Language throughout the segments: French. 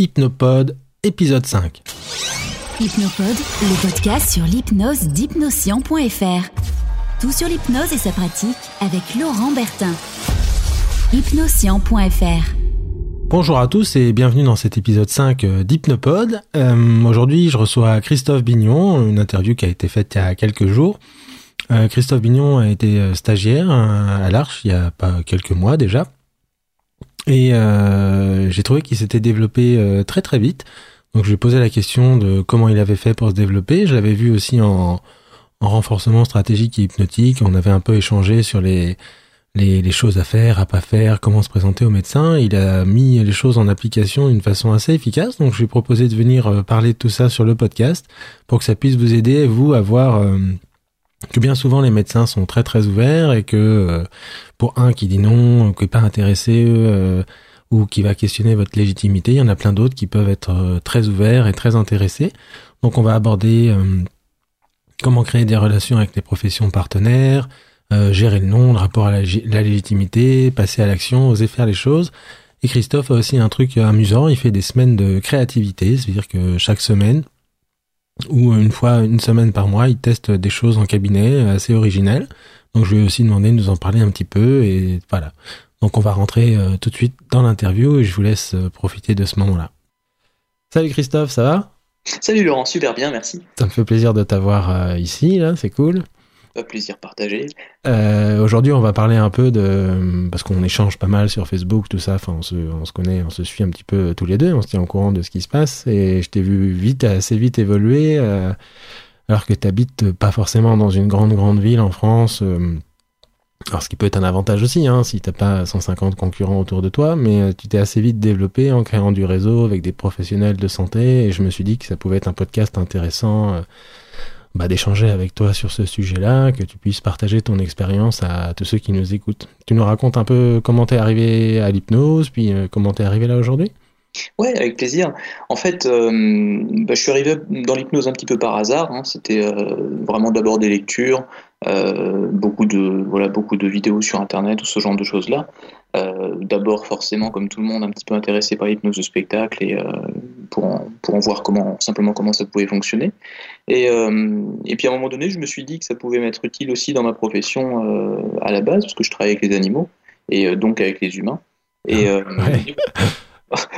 Hypnopode, épisode 5. Hypnopode, le podcast sur l'hypnose d'hypnoscient.fr. Tout sur l'hypnose et sa pratique avec Laurent Bertin. Hypnoscient.fr. Bonjour à tous et bienvenue dans cet épisode 5 euh, d'Hypnopode. Euh, Aujourd'hui, je reçois Christophe Bignon, une interview qui a été faite il y a quelques jours. Euh, Christophe Bignon a été stagiaire à l'Arche il y a pas quelques mois déjà. Et euh, j'ai trouvé qu'il s'était développé euh, très très vite. Donc je lui ai posé la question de comment il avait fait pour se développer. Je l'avais vu aussi en, en renforcement stratégique et hypnotique. On avait un peu échangé sur les, les, les choses à faire, à pas faire, comment se présenter au médecin. Il a mis les choses en application d'une façon assez efficace. Donc je lui ai proposé de venir euh, parler de tout ça sur le podcast pour que ça puisse vous aider, vous, à voir euh, que bien souvent les médecins sont très très ouverts et que euh, pour un qui dit non, qui est pas intéressé euh, ou qui va questionner votre légitimité, il y en a plein d'autres qui peuvent être euh, très ouverts et très intéressés. Donc on va aborder comment créer des relations avec les professions partenaires, gérer le non, le rapport à la, la légitimité, passer à l'action, oser faire les choses. Et Christophe a aussi un truc amusant, il fait des semaines de créativité, c'est-à-dire que chaque semaine, ou une fois une semaine par mois, il teste des choses en cabinet assez originelles. Donc je lui ai aussi demandé de nous en parler un petit peu et voilà. Donc on va rentrer euh, tout de suite dans l'interview et je vous laisse euh, profiter de ce moment-là. Salut Christophe, ça va? Salut Laurent, super bien, merci. Ça me fait plaisir de t'avoir euh, ici, là, c'est cool. Pas plaisir partagé. Euh, Aujourd'hui, on va parler un peu de parce qu'on échange pas mal sur Facebook, tout ça. Enfin, on se, on se connaît, on se suit un petit peu tous les deux. On se tient au courant de ce qui se passe. Et je t'ai vu vite, assez vite évoluer, euh, alors que t'habites pas forcément dans une grande grande ville en France. euh, alors, ce qui peut être un avantage aussi, hein, si t'as pas 150 concurrents autour de toi, mais euh, tu t'es assez vite développé en créant du réseau avec des professionnels de santé. Et je me suis dit que ça pouvait être un podcast intéressant. Bah, d'échanger avec toi sur ce sujet-là, que tu puisses partager ton expérience à tous ceux qui nous écoutent. Tu nous racontes un peu comment t'es arrivé à l'hypnose, puis euh, comment t'es arrivé là aujourd'hui? Ouais, avec plaisir. En fait, euh, bah, je suis arrivé dans l'hypnose un petit peu par hasard. hein. C'était euh, vraiment d'abord des lectures, beaucoup de voilà, beaucoup de vidéos sur Internet ce genre de choses-là. Euh, d'abord, forcément, comme tout le monde, un petit peu intéressé par l'hypnose de spectacle et pour en, pour en voir comment simplement comment ça pouvait fonctionner. Et, euh, et puis à un moment donné, je me suis dit que ça pouvait m'être utile aussi dans ma profession euh, à la base, parce que je travaille avec les animaux et euh, donc avec les humains. Et Ouais.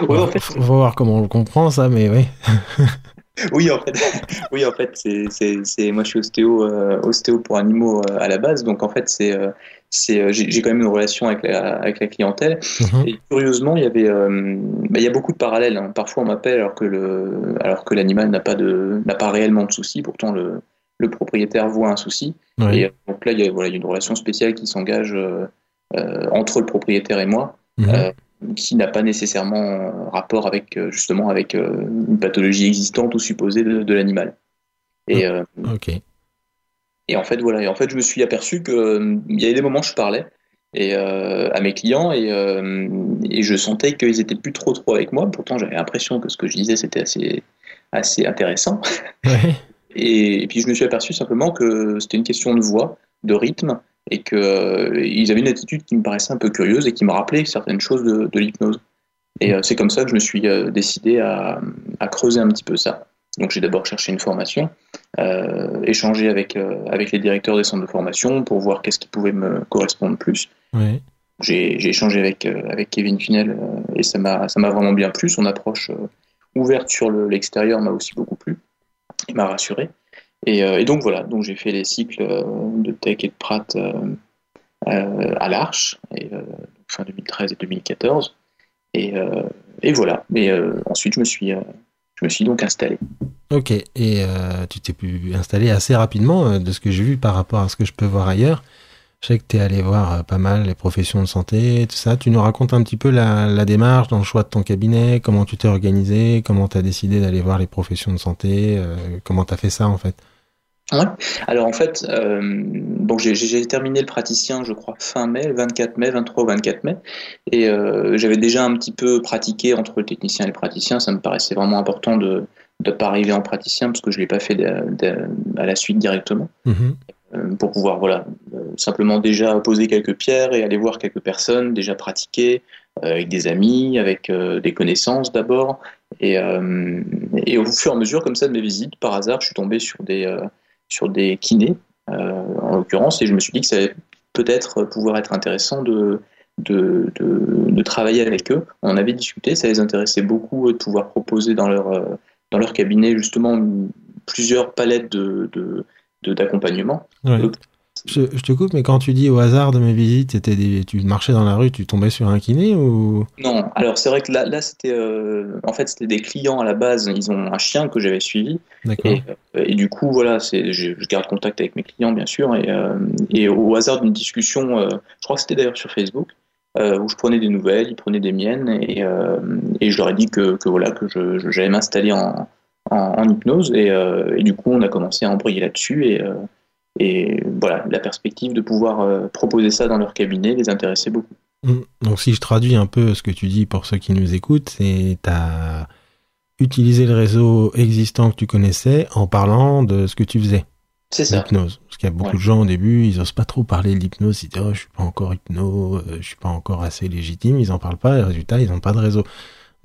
Ouais, en fait, faut, faut voir comment on le comprend ça, mais oui. oui, en fait, oui, en fait, c'est, moi, je suis ostéo, euh, ostéo pour animaux euh, à la base, donc en fait, c'est, euh, c'est, j'ai, quand même une relation avec la, avec la clientèle. Mhm. Et curieusement, il y avait, bah, il y a beaucoup de parallèles. hein. Parfois, on m'appelle alors que le, alors que l'animal n'a pas de, n'a pas réellement de souci. Pourtant, le, le propriétaire voit un souci. Ouais. Et donc là, il y a, voilà, il y a une relation spéciale qui s'engage entre le propriétaire et moi Mhm. Qui n'a pas nécessairement rapport avec euh, justement avec euh, une pathologie existante ou supposée de, de l'animal. Et, euh, Ok. et en fait voilà, et en fait je me suis aperçu que il y avait des moments où je parlais et euh, à mes clients et, euh, et je sentais qu'ils étaient plus trop trop avec moi. Pourtant j'avais l'impression que ce que je disais c'était assez assez intéressant. Ouais. Et, et puis je me suis aperçu simplement que c'était une question de voix, de rythme, et que euh, ils avaient une attitude qui me paraissait un peu curieuse et qui me rappelait certaines choses de, de l'hypnose. Et euh, c'est comme ça que je me suis euh, décidé à, à creuser un petit peu ça. Donc j'ai d'abord cherché une formation, échangé avec, avec les directeurs des centres de formation pour voir qu'est-ce qui pouvait me correspondre plus. J'ai échangé avec, avec Kevin Finel et ça m'a vraiment bien plu. Son approche ouverte sur le- l'extérieur m'a aussi beaucoup plu. Il m'a rassuré. Et, euh, et donc voilà, donc j'ai fait les cycles euh, de Tech et de Pratt euh, à l'Arche, fin 2013 et 2014. Et, voilà. Et ensuite, je me suis, je me suis donc installé. Ok. Et tu t'es pu installer assez rapidement de ce que j'ai vu par rapport à ce que je peux voir ailleurs. Je sais que tu es allé voir pas mal les professions de santé, tout ça. Tu nous racontes un petit peu la, la démarche dans le choix de ton cabinet, comment tu t'es organisé, comment tu as décidé d'aller voir les professions de santé, comment tu as fait ça en fait? Ouais. Alors en fait, euh, donc j'ai- terminé le praticien, je crois, fin mai, le 24 mai, 23 ou 24 mai, et euh, j'avais déjà un petit peu pratiqué entre le technicien et le praticien. Ça me paraissait vraiment important de ne pas arriver en praticien parce que je l'ai pas fait de- de- à la suite directement. Mhm. euh, pour pouvoir voilà euh, simplement déjà poser quelques pierres et aller voir quelques personnes déjà pratiquer euh, avec des amis avec euh, des connaissances d'abord Et, et, au fur et à mesure, comme ça, de mes visites, par hasard, je suis tombé sur des, sur des kinés, en l'occurrence, et je me suis dit que ça allait peut-être pouvoir être intéressant de, de, de, travailler avec eux. On avait discuté, ça les intéressait beaucoup de pouvoir proposer dans leur, dans leur cabinet justement plusieurs palettes de, d'accompagnement. Je, te coupe, mais quand tu dis au hasard de mes visites, c'était des, tu marchais dans la rue, tu tombais sur un kiné ou? Non, alors c'est vrai que là, là c'était, euh, en fait, c'était des clients à la base. Ils ont un chien que j'avais suivi. Et, euh, et, du coup, voilà, c'est, je, garde contact avec mes clients, bien sûr. Et, euh, et au hasard d'une discussion, je crois que c'était d'ailleurs sur Facebook, où je prenais des nouvelles, ils prenaient des miennes, et, et je leur ai dit que, que voilà, que je, j'allais m'installer en, en, hypnose. Et, et, du coup, on a commencé à embrayer là-dessus. Et et voilà, la perspective de pouvoir euh, proposer ça dans leur cabinet les intéressait beaucoup. Mm. Donc si je traduis un peu ce que tu dis pour ceux qui nous écoutent, c'est as utilisé le réseau existant que tu connaissais en parlant de ce que tu faisais. C'est ça. L'hypnose. Parce qu'il y a beaucoup de gens au début, ils osent pas trop parler de l'hypnose, ils disent oh, je suis pas encore hypno, euh, je suis pas encore assez légitime, ils en parlent pas, et résultat, ils n'ont pas de réseau.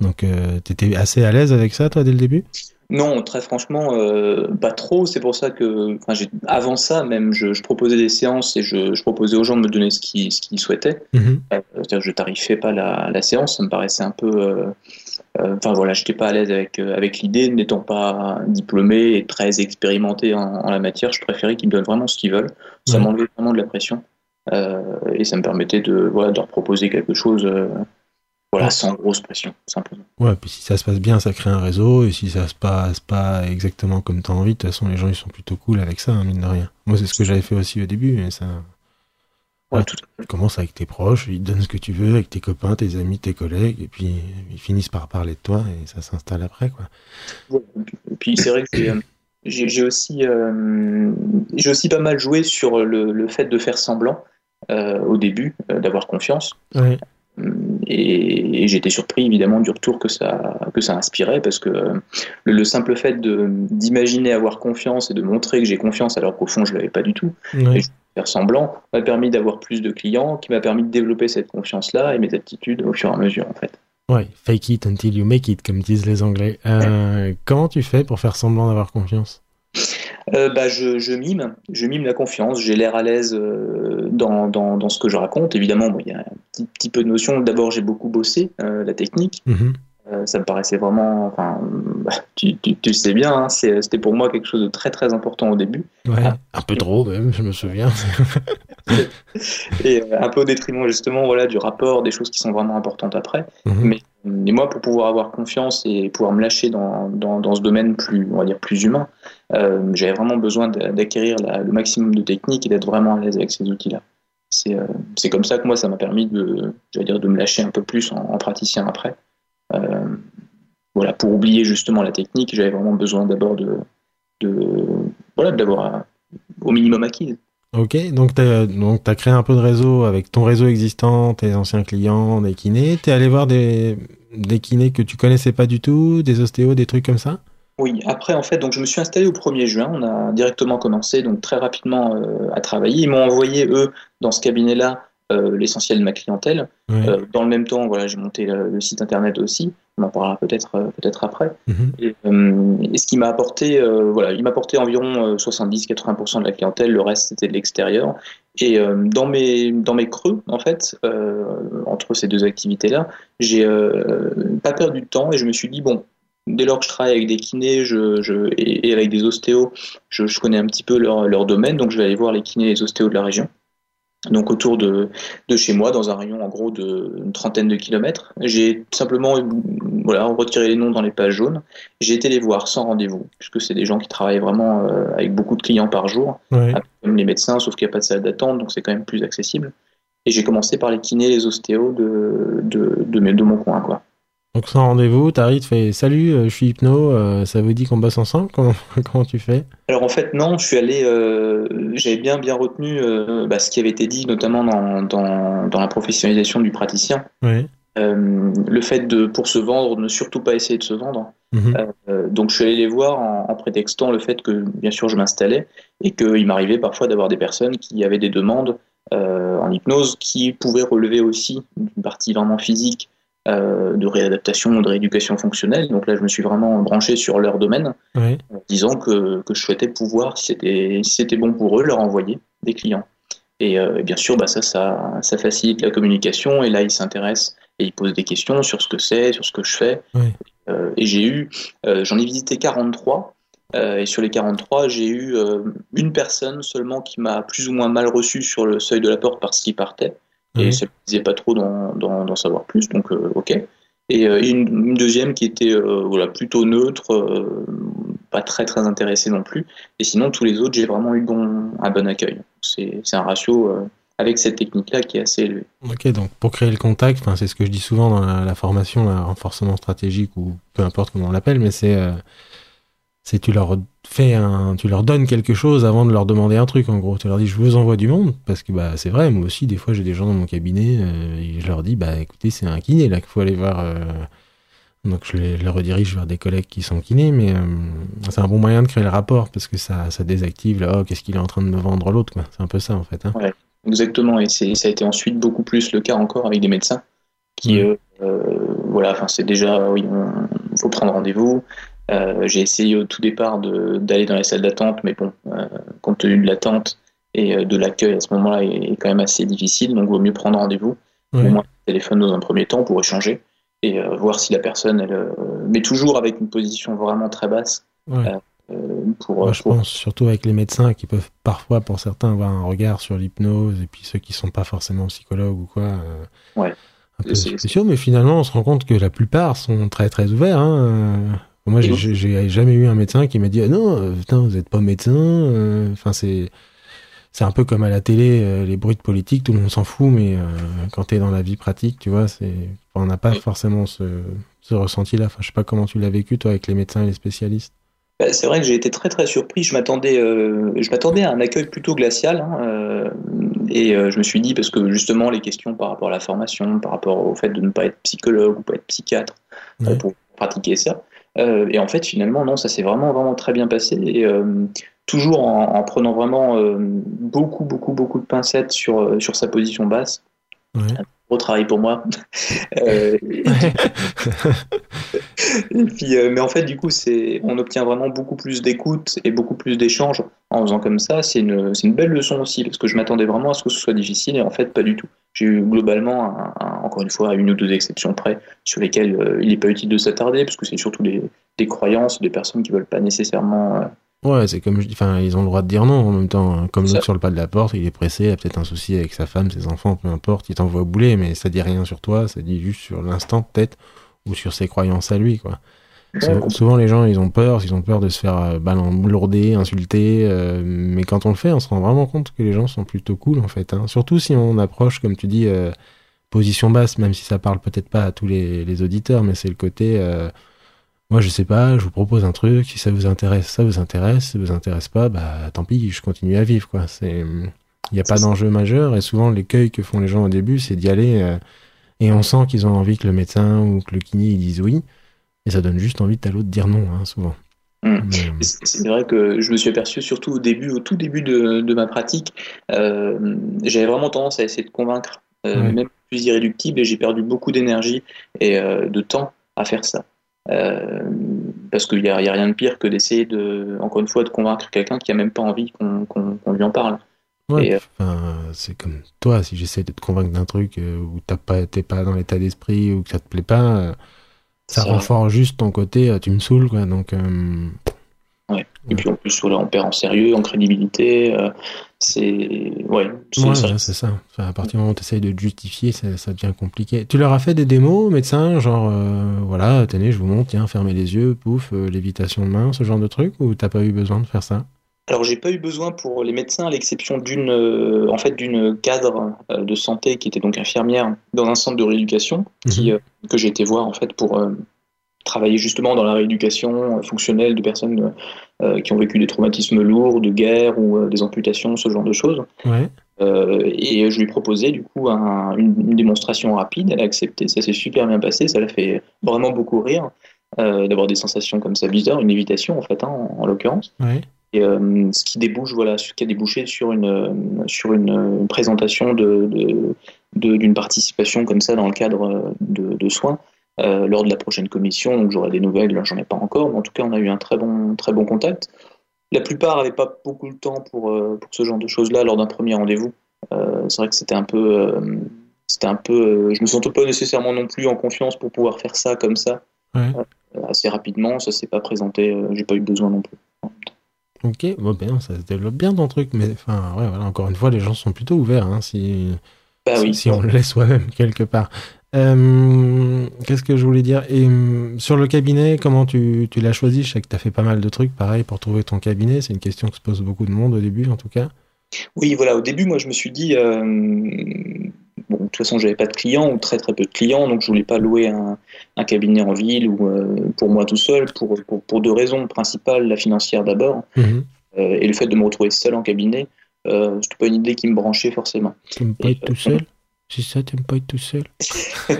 Donc euh, tu étais assez à l'aise avec ça toi dès le début? Non, très franchement, euh, pas trop. C'est pour ça que, enfin, avant ça, même, je, je, proposais des séances et je, je, proposais aux gens de me donner ce qu'ils qu'ils souhaitaient. Mm -hmm. je tarifais pas la, la, séance, ça me paraissait un peu. Euh, euh enfin voilà, j'étais pas à l'aise avec euh, avec l'idée, n'étant pas diplômé et très expérimenté en, en la matière. Je préférais qu'ils me donnent vraiment ce qu'ils veulent. Ça m'enlevait vraiment de la pression et ça me permettait de voilà de leur proposer quelque chose voilà, sans grosse pression, simplement. Ouais, puis si ça se passe bien, ça crée un réseau, et si ça se passe pas exactement comme tu as envie, de toute façon, les gens, ils sont plutôt cool avec ça, hein, mine de rien. Moi, c'est ce que j'avais fait aussi au début, mais ça... Ouais, tout tu commences avec tes proches, ils te donnent ce que tu veux, avec tes copains, tes amis, tes collègues, et puis ils finissent par parler de toi, et ça s'installe après, quoi. et puis c'est vrai que j'ai aussi, euh, aussi pas mal joué sur le, le fait de faire semblant euh, au début, euh, d'avoir confiance. Ouais. Et, et j'étais surpris évidemment du retour que ça, que ça inspirait parce que le, le simple fait d'imaginer avoir confiance et de montrer que j'ai confiance alors qu'au fond je l'avais pas du tout, oui. et faire semblant, m'a permis d'avoir plus de clients, qui m'a permis de développer cette confiance-là et mes attitudes au fur et à mesure en fait. Ouais, fake it until you make it, comme disent les Anglais. Euh, comment tu fais pour faire semblant d'avoir confiance? Euh, bah, je, je, mime, je mime la confiance, j'ai l'air à l'aise euh, dans, dans, dans, ce que je raconte. Évidemment, il bon, y a un petit, petit, peu de notion. D'abord, j'ai beaucoup bossé euh, la technique. Mm -hmm. ça me paraissait vraiment, enfin, bah, tu, tu, tu, sais bien, hein, c'était pour moi quelque chose de très très important au début. Ouais, ah, un peu trop même, je me souviens. et un peu au détriment justement, voilà, du rapport, des choses qui sont vraiment importantes après. Mm -hmm. Mais et moi, pour pouvoir avoir confiance et pouvoir me lâcher dans, dans, dans ce domaine plus, on va dire, plus humain, euh, j'avais vraiment besoin d'acquérir le maximum de techniques et d'être vraiment à l'aise avec ces outils-là. C'est euh, comme ça que moi, ça m'a permis de, dire, de me lâcher un peu plus en, en praticien après. Euh, voilà, pour oublier justement la technique, j'avais vraiment besoin d'abord de, voilà, d'avoir au minimum acquis. Ok, donc tu as, as, créé un peu de réseau avec ton réseau existant, tes anciens clients, des kinés. Tu es allé voir des, des kinés que tu connaissais pas du tout, des ostéos, des trucs comme ça? Oui, après en fait, donc je me suis installé au 1er juin, on a directement commencé donc très rapidement euh, à travailler. Ils m'ont envoyé, eux, dans ce cabinet-là, euh, l'essentiel de ma clientèle. Euh, dans le même temps, voilà, j'ai monté le, le, site internet aussi. On en parlera peut-être euh, peut-être après. Mm -hmm. et, euh, et, ce qui m'a apporté, euh, voilà, il m'a apporté environ 70-80% de la clientèle. Le reste c'était de l'extérieur. Et dans mes dans mes creux, en fait, entre ces deux activités-là, j'ai pas perdu de temps et je me suis dit bon, dès lors que je travaille avec des kinés je, je, et, et, avec des ostéos, je, je, connais un petit peu leur, leur domaine, donc je vais aller voir les kinés et les ostéos de la région donc autour de, de, chez moi, dans un rayon en gros d'une trentaine de kilomètres. J'ai simplement voilà, retiré les noms dans les pages jaunes. J'ai été les voir sans rendez-vous, puisque c'est des gens qui travaillent vraiment euh, avec beaucoup de clients par jour, comme les médecins, sauf qu'il n'y a pas de salle d'attente, donc c'est quand même plus accessible. Et j'ai commencé par les kinés, les ostéos de, de, de, mes, de mon coin. Quoi. Donc sans rendez-vous, t'arrives, tu fais salut, euh, je suis hypno, euh, ça vous dit qu'on bosse ensemble comment, comment tu fais? Alors en fait non, je suis allé, euh, j'avais bien bien retenu euh, bah, ce qui avait été dit notamment dans, dans, dans la professionnalisation du praticien. Oui. Le fait de pour se vendre, ne surtout pas essayer de se vendre. -hmm. donc je suis allé les voir en, en, prétextant le fait que bien sûr je m'installais et qu'il m'arrivait parfois d'avoir des personnes qui avaient des demandes en hypnose qui pouvaient relever aussi d'une partie vraiment physique de réadaptation, de rééducation fonctionnelle. Donc là, je me suis vraiment branché sur leur domaine, en disant que, que je souhaitais pouvoir, si c'était si bon pour eux, leur envoyer des clients. Et, euh, et bien sûr, bah, ça, ça, ça facilite la communication. Et là, ils s'intéressent et ils posent des questions sur ce que c'est, sur ce que je fais. Euh, et j'ai eu, euh, j'en ai visité 43. euh, et sur les 43, j'ai eu euh, une personne seulement qui m'a plus ou moins mal reçu sur le seuil de la porte parce qu'il partait. Et Ouais. ça ne disait pas trop d'en savoir plus, donc euh, ok. Et euh, une, une deuxième qui était euh, voilà, plutôt neutre, pas très très intéressée non plus. Et sinon, tous les autres, j'ai vraiment eu bon, un bon accueil. C'est un ratio avec cette technique-là qui est assez élevé. Ok, donc pour créer le contact, c'est ce que je dis souvent dans la, la formation, le renforcement stratégique ou peu importe comment on l'appelle, mais c'est c'est tu leur fais un, tu leur donnes quelque chose avant de leur demander un truc. En gros, tu leur dis je vous envoie du monde parce que bah c'est vrai, moi aussi des fois j'ai des gens dans mon cabinet euh, et je leur dis bah écoutez c'est un kiné là qu'il faut aller voir. euh, donc je les, je les redirige vers des collègues qui sont kinés, mais euh, c'est un bon moyen de créer le rapport parce que ça, ça désactive là, oh, qu'est-ce qu'il est en train de me vendre l'autre, quoi. C'est un peu ça en fait. Hein. Exactement, et c'est- ça a été ensuite beaucoup plus le cas encore avec des médecins qui, euh, voilà, enfin c'est déjà, oui, il faut prendre rendez-vous. Euh, J'ai essayé au tout départ d'aller dans les salles d'attente, mais bon, euh, compte tenu de l'attente et euh, de l'accueil à ce moment-là est, est quand même assez difficile, donc vaut mieux prendre rendez-vous, au moins téléphone dans un premier temps pour échanger et euh, voir si la personne, elle, mais toujours avec une position vraiment très basse Ouais. pour, Moi, je pour- pense surtout avec les médecins qui peuvent parfois, pour certains, avoir un regard sur l'hypnose, et puis ceux qui sont pas forcément psychologues ou quoi, Ouais. un peu spéciaux, mais finalement, on se rend compte que la plupart sont très très ouverts. Hein. Moi, j'ai- jamais eu un médecin qui m'a dit ah non, euh, putain, vous êtes pas médecin. euh, Enfin, c'est c'est un peu comme à la télé, euh, les bruits de politique, tout le monde s'en fout, mais quand t'es dans la vie pratique, tu vois, c'est on n'a pas Oui. forcément ce, ce ressenti-là. Enfin, je sais pas comment tu l'as vécu toi avec les médecins et les spécialistes. Bah, C'est vrai que j'ai été très très surpris. Je m'attendais, euh, je m'attendais à un accueil plutôt glacial, hein, euh, et euh, je me suis dit parce que justement les questions par rapport à la formation, par rapport au fait de ne pas être psychologue ou pas être psychiatre Ouais. pour pratiquer ça. Euh, et en fait, finalement, non, ça s'est vraiment vraiment très bien passé. Et euh, toujours en, en prenant vraiment euh, beaucoup beaucoup beaucoup de pincettes sur sur sa position basse. Gros travail pour moi. Euh, et- et puis, euh, mais en fait, du coup, c'est, on obtient vraiment beaucoup plus d'écoute et beaucoup plus d'échanges en faisant comme ça. C'est une, c'est une belle leçon aussi, parce que je m'attendais vraiment à ce que ce soit difficile, et en fait, pas du tout. J'ai eu globalement, un- un- encore une fois, une ou deux exceptions près, sur lesquelles euh, il n'est pas utile de s'attarder, parce que c'est surtout des, des croyances, des personnes qui veulent pas nécessairement. Ouais, c'est comme je dis, enfin, ils ont le droit de dire non en même temps. hein. Comme l'autre sur le pas de la porte, il est pressé, il a peut-être un souci avec sa femme, ses enfants, peu importe, il t'envoie bouler, mais ça dit rien sur toi, ça dit juste sur l'instant peut-être, ou sur ses croyances à lui, quoi. Ouais, souvent, les gens, ils ont peur, ils ont peur de se faire euh, lourder, insulter, euh, mais quand on le fait, on se rend vraiment compte que les gens sont plutôt cool, en fait. hein. Surtout si on approche, comme tu dis, euh, position basse, même si ça parle peut-être pas à tous les, les auditeurs, mais c'est le côté, euh, moi, je sais pas, je vous propose un truc, si ça vous intéresse, ça vous intéresse, si ça vous intéresse pas, bah, tant pis, je continue à vivre, quoi. C'est, il n'y a pas d'enjeu majeur, et souvent, l'écueil que font les gens au début, c'est d'y aller, euh, et on sent qu'ils ont envie que le médecin ou que le kiné, ils disent oui, et ça donne juste envie à l'autre de dire non, hein, souvent. Mm. Mais, C'est c'est vrai que je me suis aperçu, surtout au début, au tout début de, de ma pratique, euh, j'avais vraiment tendance à essayer de convaincre, euh, Ouais. même plus irréductible, et j'ai perdu beaucoup d'énergie et euh, de temps à faire ça. Euh, parce qu'il n'y a, il y a rien de pire que d'essayer de, encore une fois, de convaincre quelqu'un qui a même pas envie qu'on qu'on- qu'on lui en parle. Ouais, Et, euh, enfin, c'est comme toi, si j'essaie de te convaincre d'un truc euh, où t'as pas, t'es pas dans l'état d'esprit ou que ça te plaît pas, ça renforce juste ton côté, tu me saoules, quoi. Donc, euh, Et puis en plus, voilà, on perd en sérieux, en crédibilité. euh, c'est ouais, c'est- ouais, ça- ouais, c'est ça. Enfin, à partir du moment où tu essayes de te justifier, ça, ça devient compliqué. Tu leur as fait des démos, médecin, genre, euh, voilà, tenez, je vous montre, tiens, fermez les yeux, pouf, euh, lévitation de main, ce genre de truc, ou t'as pas eu besoin de faire ça? Alors j'ai pas eu besoin pour les médecins, à l'exception d'une en fait d'une cadre de santé qui était donc infirmière dans un centre de rééducation, qui, Mhm. que j'ai été voir en fait pour travailler justement dans la rééducation euh, fonctionnelle de personnes euh, qui ont vécu des traumatismes lourds, de guerre ou euh, des amputations, ce genre de choses. Ouais. Euh, et je lui ai proposé du coup un- une, une démonstration rapide, elle a accepté, ça s'est super bien passé, ça l'a fait vraiment beaucoup rire euh, d'avoir des sensations comme ça bizarres, une évitation en fait hein, en- en l'occurrence. Ouais. Et, euh, ce qui débouche, voilà, ce qui a débouché sur une, euh, sur une, euh, présentation de, de, d'une participation comme ça dans le cadre de, soins. Lors de la prochaine commission, donc j'aurai des nouvelles, j'en ai pas encore, mais en tout cas on a eu un très bon, très bon contact. La plupart n'avaient pas beaucoup de temps pour, pour ce genre de choses-là lors d'un premier rendez-vous. c'est vrai que c'était un peu, c'était un peu, je me sentais pas nécessairement non plus en confiance pour pouvoir faire ça comme ça. assez rapidement, ça s'est pas présenté, j'ai pas eu besoin non plus. Ok, bon, ben, ça se développe bien ton truc, mais enfin, ouais, voilà, encore une fois, les gens sont plutôt ouverts hein, si, bah si, on le laisse soi-même quelque part. Euh, qu'est-ce que je voulais dire Et hum, sur le cabinet, comment tu, tu l'as choisi Je sais que tu as fait pas mal de trucs, pareil, pour trouver ton cabinet. C'est une question que se pose beaucoup de monde au début, en tout cas. Oui, voilà, au début, moi, je me suis dit, euh, bon, de toute façon, j'avais pas de clients ou très très peu de clients, donc je voulais pas louer un, un cabinet en ville ou euh, pour moi tout seul, pour, pour, pour, deux raisons principales, la financière d'abord, mhm. euh, et le fait de me retrouver seul en cabinet, euh, c'était pas une idée qui me branchait forcément. Tu me pas être tout seul c'est ça, t'aimes pas être tout seul?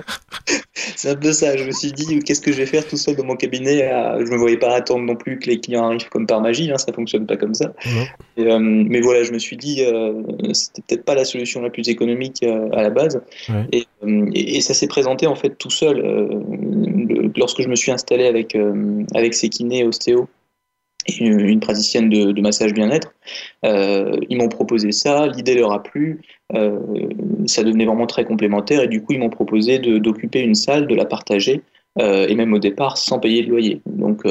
C'est un peu ça. Je me suis dit, qu'est-ce que je vais faire tout seul dans mon cabinet? Je me voyais pas attendre non plus que les clients arrivent comme par magie. Hein, ça fonctionne pas comme ça. Euh, mais voilà, je me suis dit, euh, c'était peut-être pas la solution la plus économique euh, à la base. Et, et, ça s'est présenté en fait tout seul. lorsque je me suis installé avec avec ces kinés ostéo une, praticienne de, massage bien-être. Euh, ils m'ont proposé ça, l'idée leur a plu, euh, ça devenait vraiment très complémentaire et du coup ils m'ont proposé d'occuper une salle, de la partager euh, et même au départ sans payer de loyer. Donc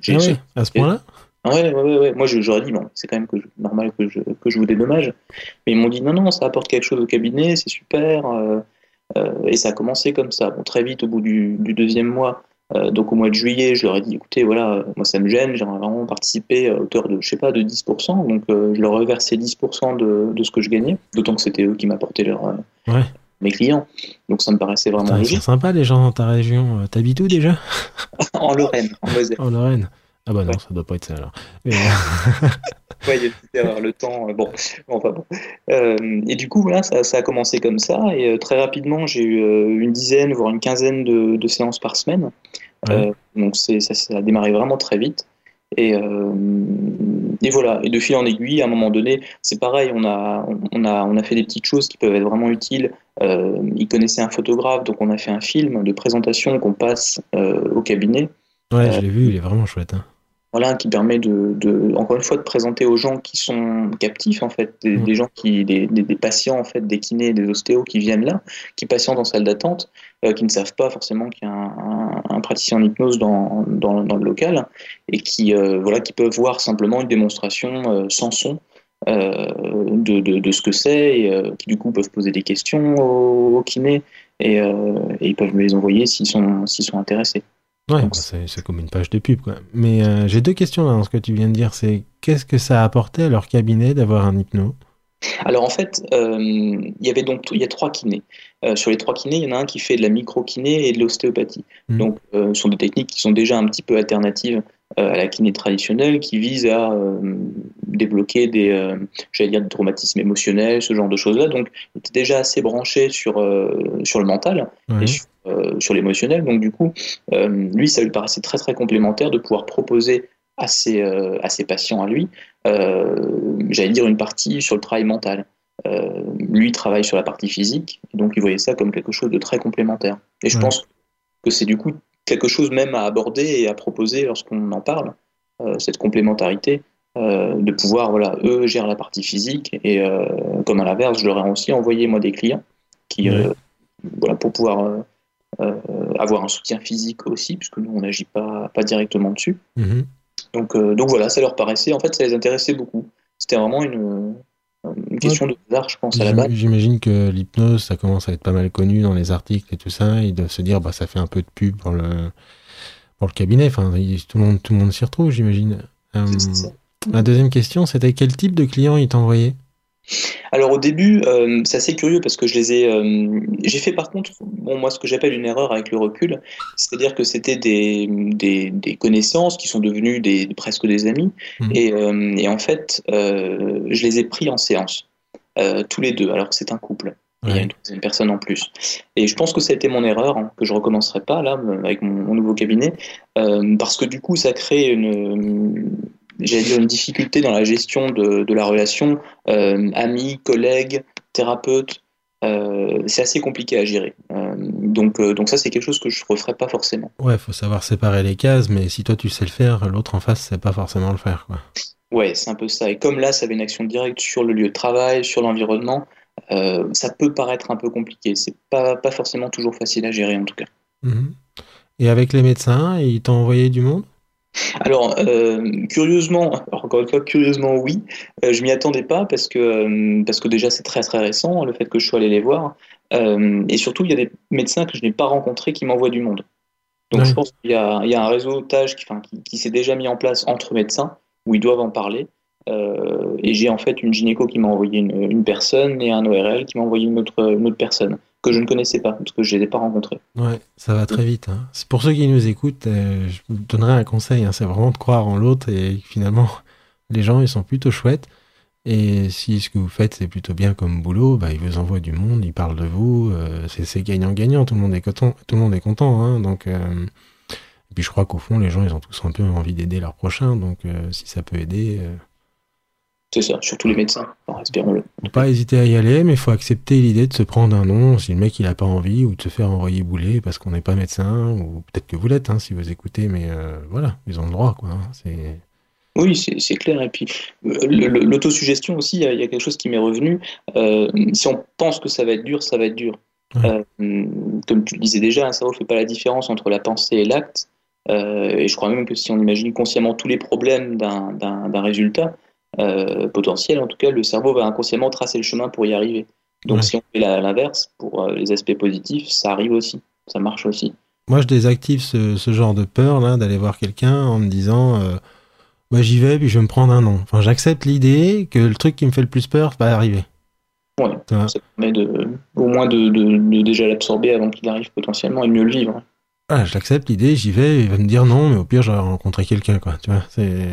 j'ai ah à ce point-là? Ouais, ouais, ouais, Moi, j'aurais dit, bon, c'est quand même que normal que je, que je vous dédommage. Mais ils m'ont dit, non, non, ça apporte quelque chose au cabinet, c'est super. et ça a commencé comme ça. Bon, très vite, au bout du, du deuxième mois, donc au mois de juillet, je leur ai dit, écoutez, voilà, moi ça me gêne, j'aimerais vraiment participer à hauteur de, je sais pas, de 10%. Donc euh, je leur ai versé 10% de, de, ce que je gagnais, d'autant que c'était eux qui m'apportaient leur, euh, mes clients. Donc ça me paraissait vraiment C'est sympa les gens dans ta région. T'habites où déjà En Lorraine, en Moselle. En Lorraine. Ah bah non, ça doit pas être ça alors. Mais... ouais, il y a une erreur, le temps, bon, enfin bon. Euh, et du coup, voilà, ça, ça, a commencé comme ça, et euh, très rapidement, j'ai eu euh, une dizaine, voire une quinzaine de, de séances par semaine. Donc ça, ça, a démarré vraiment très vite. Et, et, voilà, et de fil en aiguille, à un moment donné, c'est pareil, on a, on, a, on a fait des petites choses qui peuvent être vraiment utiles. Euh, ils connaissaient un photographe, donc on a fait un film de présentation qu'on passe au cabinet. Ouais, je l'ai vu, il est vraiment chouette. Hein voilà, qui permet de, de, encore une fois, de présenter aux gens qui sont captifs, en fait, des, mm. gens qui, des, des, patients, en fait, des kinés, des ostéos qui viennent là, qui patientent en salle d'attente, euh, qui ne savent pas forcément qu'il y a un, un, praticien en hypnose dans, dans, dans, le local, et qui, euh, voilà, qui peuvent voir simplement une démonstration euh, sans son de, de, de, ce que c'est, et qui du coup peuvent poser des questions aux, aux kinés, et, et, ils peuvent me les envoyer s'ils sont, s'ils sont intéressés. Ouais, bah, c'est comme une page de pub, quoi. Mais euh, j'ai deux questions dans ce que tu viens de dire. C'est qu'est-ce que ça a apporté à leur cabinet d'avoir un hypno? Alors en fait, euh, il y avait donc il y a trois kinés. Euh, sur les trois kinés, il y en a un qui fait de la micro-kiné et de l'ostéopathie. Mmh. Donc, ce sont des techniques qui sont déjà un petit peu alternatives à la kiné traditionnelle, qui visent à débloquer des, j'allais dire, des traumatismes émotionnels, ce genre de choses-là. Donc, il était déjà assez branché sur sur le mental et sur sur l'émotionnel. Donc du coup, euh, lui, ça lui paraissait très très complémentaire de pouvoir proposer à ses, euh, à ses patients à lui, j'allais dire une partie sur le travail mental. lui travaille sur la partie physique, donc il voyait ça comme quelque chose de très complémentaire. Et je pense que c'est du coup quelque chose même à aborder et à proposer lorsqu'on en parle, cette complémentarité. de pouvoir, voilà, eux gèrent la partie physique et comme à l'inverse, je leur ai aussi envoyé moi des clients qui, voilà, pour pouvoir euh, avoir un soutien physique aussi, puisque nous, on n'agit pas, pas directement dessus. Mhm. Donc, euh, donc voilà, ça leur paraissait, en fait, ça les intéressait beaucoup. C'était vraiment une, une question de hasard, je pense, à la base. J'imagine que l'hypnose, ça commence à être pas mal connu dans les articles et tout ça. Ils doivent se dire, bah, ça fait un peu de pub pour le, pour le cabinet. Enfin, tout le monde, tout le monde s'y retrouve, j'imagine. Euh, la deuxième question, c'était quel type de client ils t'envoyaient alors au début, euh, c'est assez curieux parce que je les ai. Euh, j'ai fait par contre, bon moi ce que j'appelle une erreur avec le recul, c'est-à-dire que c'était des, des, connaissances qui sont devenues des, presque des amis, mmh. et, euh, et, en fait, je les ai pris en séance tous les deux, alors que c'est un couple. Il y a une personne en plus. Et je pense que ça a été mon erreur, hein, que je recommencerai pas là avec mon, mon nouveau cabinet, parce que du coup ça crée une, j'allais dire, une difficulté dans la gestion de, de la relation euh, ami, collègue, thérapeute. c'est assez compliqué à gérer. donc, donc ça, c'est quelque chose que je ne referais pas forcément. Ouais, faut savoir séparer les cases, mais si toi tu sais le faire, l'autre en face sait pas forcément le faire. Quoi. Ouais, c'est un peu ça. Et comme là, ça avait une action directe sur le lieu de travail, sur l'environnement, ça peut paraître un peu compliqué. C'est pas, pas forcément toujours facile à gérer en tout cas. Mhm. Et avec les médecins, ils t'ont envoyé du monde? Alors, euh, curieusement, encore une fois, curieusement, oui, euh, je m'y attendais pas parce que, euh, parce que déjà c'est très très récent le fait que je sois allé les voir. et surtout, il y a des médecins que je n'ai pas rencontrés qui m'envoient du monde. Donc je pense qu'il y, a, un réseautage qui, qui, s'est déjà mis en place entre médecins où ils doivent en parler. et j'ai en fait une gynéco qui m'a envoyé une, personne et un ORL qui m'a envoyé une autre, une autre personne que je ne connaissais pas, parce que je ne les ai pas rencontrés. Ouais, ça va très vite. Hein. Pour ceux qui nous écoutent, euh, je vous donnerai un conseil, hein, c'est vraiment de croire en l'autre et finalement, les gens, ils sont plutôt chouettes. Et si ce que vous faites, c'est plutôt bien comme boulot, bah, ils vous envoient du monde, ils parlent de vous, euh, c'est gagnant-gagnant, tout le monde est content. Tout le monde est content hein, donc, euh, et puis je crois qu'au fond, les gens, ils ont tous un peu envie d'aider leur prochain, donc si ça peut aider... C'est ça, surtout les médecins, espérons-le. Pas hésiter à y aller, mais il faut accepter l'idée de se prendre un nom si le mec il a pas envie ou de se faire envoyer bouler parce qu'on n'est pas médecin ou peut-être que vous l'êtes hein, si vous écoutez, mais euh, voilà, ils ont le droit quoi. Hein, c'est oui, c'est clair. Et puis, euh, l'autosuggestion aussi, il y, a quelque chose qui m'est revenu. Euh, si on pense que ça va être dur, ça va être dur. comme tu le disais déjà, un cerveau ne fait pas la différence entre la pensée et l'acte. et je crois même que si on imagine consciemment tous les problèmes d'un résultat, euh, potentiel, en tout cas, le cerveau va inconsciemment tracer le chemin pour y arriver. Donc si on fait l'inverse, pour euh, les aspects positifs, ça arrive aussi, ça marche aussi. Moi, je désactive ce, genre de peur là d'aller voir quelqu'un en me disant euh, bah, j'y vais puis je vais me prendre un nom. Enfin, j'accepte l'idée que le truc qui me fait le plus peur va arriver. Ouais, ça permet de, au moins de, de déjà l'absorber avant qu'il arrive potentiellement et mieux le vivre. Ah, je l'accepte l'idée, j'y vais, il va me dire non, mais au pire, j'aurais rencontré quelqu'un, quoi. Tu vois, c'est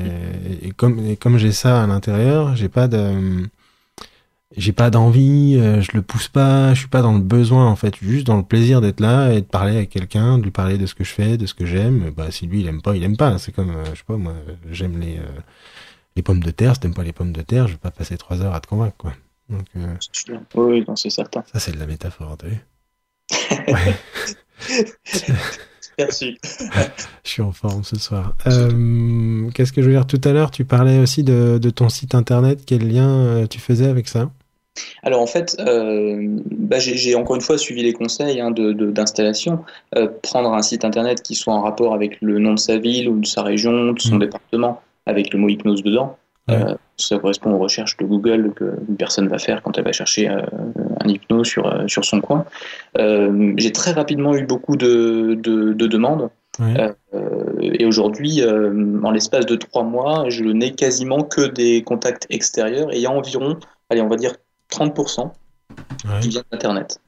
et comme et comme j'ai ça à l'intérieur, j'ai pas de j'ai pas d'envie, euh, je le pousse pas, je suis pas dans le besoin en fait, juste dans le plaisir d'être là et de parler avec quelqu'un, de lui parler de ce que je fais, de ce que j'aime. Bah si lui il aime pas, il aime pas. C'est comme euh, je sais pas moi, j'aime les euh, les pommes de terre, si t'aimes pas les pommes de terre, je vais pas passer trois heures à te convaincre quoi. Donc oui, c'est certain. Ça c'est de la métaphore, t'as vu Merci. je suis en forme ce soir. Euh, qu'est-ce que je veux dire? Tout à l'heure, tu parlais aussi de, ton site internet. Quel lien euh, tu faisais avec ça? Alors en fait, euh, bah, j'ai encore une fois suivi les conseils hein, d'installation. prendre un site internet qui soit en rapport avec le nom de sa ville ou de sa région, de son mmh. département, avec le mot hypnose dedans. Euh, ça correspond aux recherches de Google qu'une personne va faire quand elle va chercher hypno sur, euh, sur son coin. J'ai très rapidement eu beaucoup de, de, demandes. et aujourd'hui, en l'espace de trois mois, je n'ai quasiment que des contacts extérieurs et il y a environ, allez, on va dire 30% qui viennent d'Internet.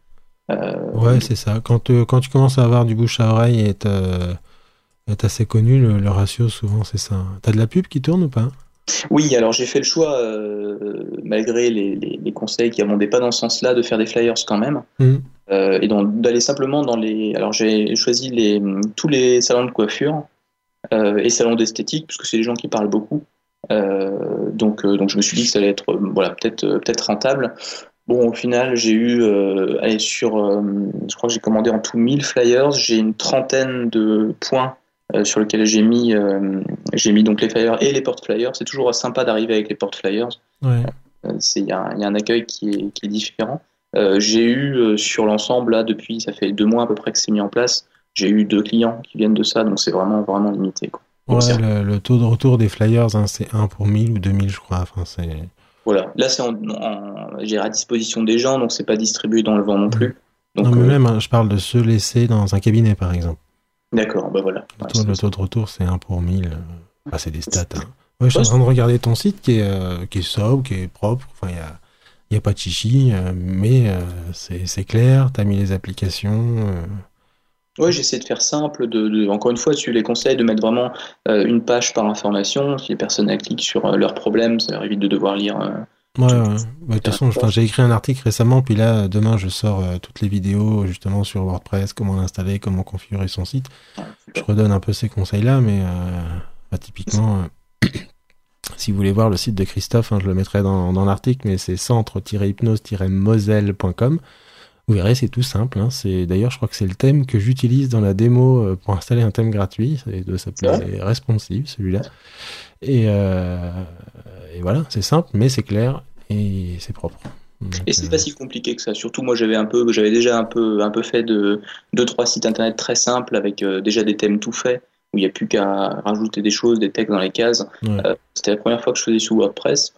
ouais, c'est ça. Quand, quand tu commences à avoir du bouche à oreille et être, assez connu, le, le ratio, souvent, c'est ça. T'as de la pub qui tourne ou pas? Oui, alors j'ai fait le choix, euh, malgré les, conseils qui abondaient pas dans ce sens-là, de faire des flyers quand même. Mmh. Euh, et d'aller simplement dans les. Alors j'ai choisi les, tous les salons de coiffure euh, et salons d'esthétique, puisque c'est des gens qui parlent beaucoup. donc, donc je me suis dit que ça allait être voilà, peut-être peut rentable. Bon, au final, j'ai eu, allez, sur, je crois que j'ai commandé en tout 1000 flyers, j'ai une trentaine de points euh, sur lequel j'ai mis, euh, j'ai mis donc les flyers et les porte flyers. C'est toujours sympa d'arriver avec les porte flyers. Euh, il y, a un accueil qui est, qui est différent. j'ai eu sur l'ensemble là depuis ça fait deux mois à peu près que c'est mis en place. J'ai eu deux clients qui viennent de ça, donc c'est vraiment vraiment limité. Quoi. le, taux de retour des flyers, hein, c'est 1 pour 1000 ou 2000, je crois. Enfin. Voilà, là c'est en, j'ai à disposition des gens, donc c'est pas distribué dans le vent non plus. Donc, non, mais même, hein, je parle de ceux laissés dans un cabinet, par exemple. D'accord, bah voilà. Le, taux, de retour, c'est 1 pour 1000. Ah, c'est des stats. Hein. Ouais, je suis en train de regarder ton site qui est, euh, qui est sobre, qui est propre. Enfin, il n'y a, y a pas de chichi, euh, mais euh, c'est clair. Tu as mis les applications. Oui, j'essaie de faire simple, de, encore une fois, suivre les conseils, de mettre vraiment une page par information. Si les personnes cliquent sur leurs problèmes, ça leur évite de devoir lire Ouais, ouais. Bah, de toute façon, j'ai écrit un article récemment, puis là, demain, je sors euh, toutes les vidéos justement sur WordPress, comment l'installer, comment configurer son site. Je redonne un peu ces conseils-là, mais euh, bah, typiquement, euh, si vous voulez voir le site de Christophe, hein, je le mettrai dans, dans l'article, mais c'est centre-hypnose-moselle.com. Vous verrez, c'est tout simple. Hein. C'est d'ailleurs, je crois que c'est le thème que j'utilise dans la démo euh, pour installer un thème gratuit. Ça doit s'appeler responsive, celui-là. Et, euh, et voilà, c'est simple, mais c'est clair et c'est propre. et c'est pas si compliqué que ça. Surtout moi, j'avais un peu, j'avais déjà un peu, un peu fait de deux trois sites internet très simples avec déjà des thèmes tout faits où il n'y a plus qu'à rajouter des choses, des textes dans les cases. C'était la première fois que je faisais sous WordPress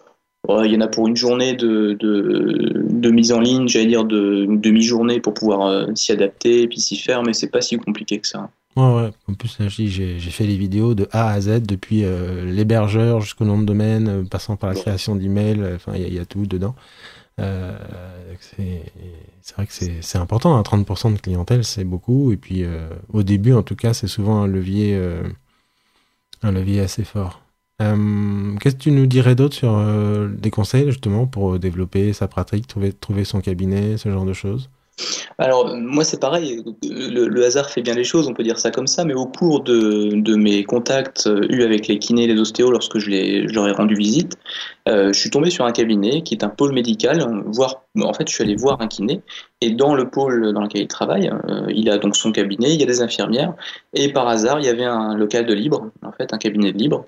il y en a pour une journée de, de, mise en ligne, j'allais dire de demi-journée pour pouvoir euh, s'y adapter et puis s'y faire, mais c'est pas si compliqué que ça. Ouais, ouais. En plus, j'ai fait les vidéos de A à Z, depuis euh, l'hébergeur jusqu'au nom de domaine, euh, passant par la création d'emails, enfin, il y, a tout dedans. c'est vrai que c'est important, 30% hein. de clientèle, c'est beaucoup. Et puis, au début, en tout cas, c'est souvent un levier, un levier assez fort. Euh, qu'est-ce que tu nous dirais d'autre sur euh, des conseils justement pour développer sa pratique, trouver, trouver son cabinet, ce genre de choses? Alors moi c'est pareil, le, hasard fait bien les choses, on peut dire ça comme ça, mais au cours de, mes contacts euh, eus avec les kinés et les ostéos lorsque je, leur ai rendu visite, je suis tombé sur un cabinet qui est un pôle médical, voire en fait je suis allé voir un kiné, et dans le pôle dans lequel il travaille, il a donc son cabinet, il y a des infirmières, et par hasard il y avait un local de libre, en fait un cabinet de libre,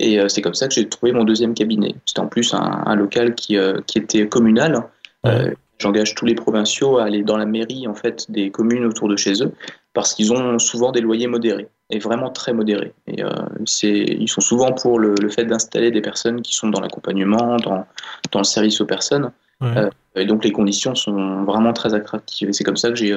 et euh, c'est comme ça que j'ai trouvé mon deuxième cabinet. C'était en plus un, local qui, euh, qui, était communal. Euh, j'engage tous les provinciaux à aller dans la mairie en fait des communes autour de chez eux parce qu'ils ont souvent des loyers modérés et vraiment très modérés. Et c'est, ils sont souvent pour le, fait d'installer des personnes qui sont dans l'accompagnement, dans, dans le service aux personnes. et donc les conditions sont vraiment très attractives. Et c'est comme ça que j'ai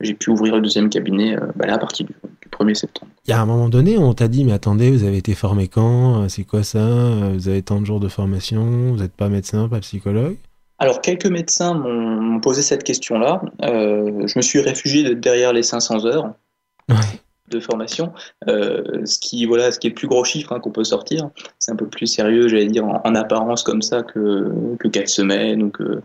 j'ai pu ouvrir le deuxième cabinet bah là, à partir du, 1er septembre. Il y a un moment donné, on t'a dit, mais attendez, vous avez été formé quand? C'est quoi ça? Vous avez tant de jours de formation? Vous n'êtes pas médecin, pas psychologue? Alors, quelques médecins m'ont posé cette question-là. Euh, je me suis réfugié derrière les 500 heures de formation, euh, ce, qui, voilà, ce qui est le plus gros chiffre hein, qu'on peut sortir. C'est un peu plus sérieux, j'allais dire, en, apparence comme ça que, que 4 semaines ou que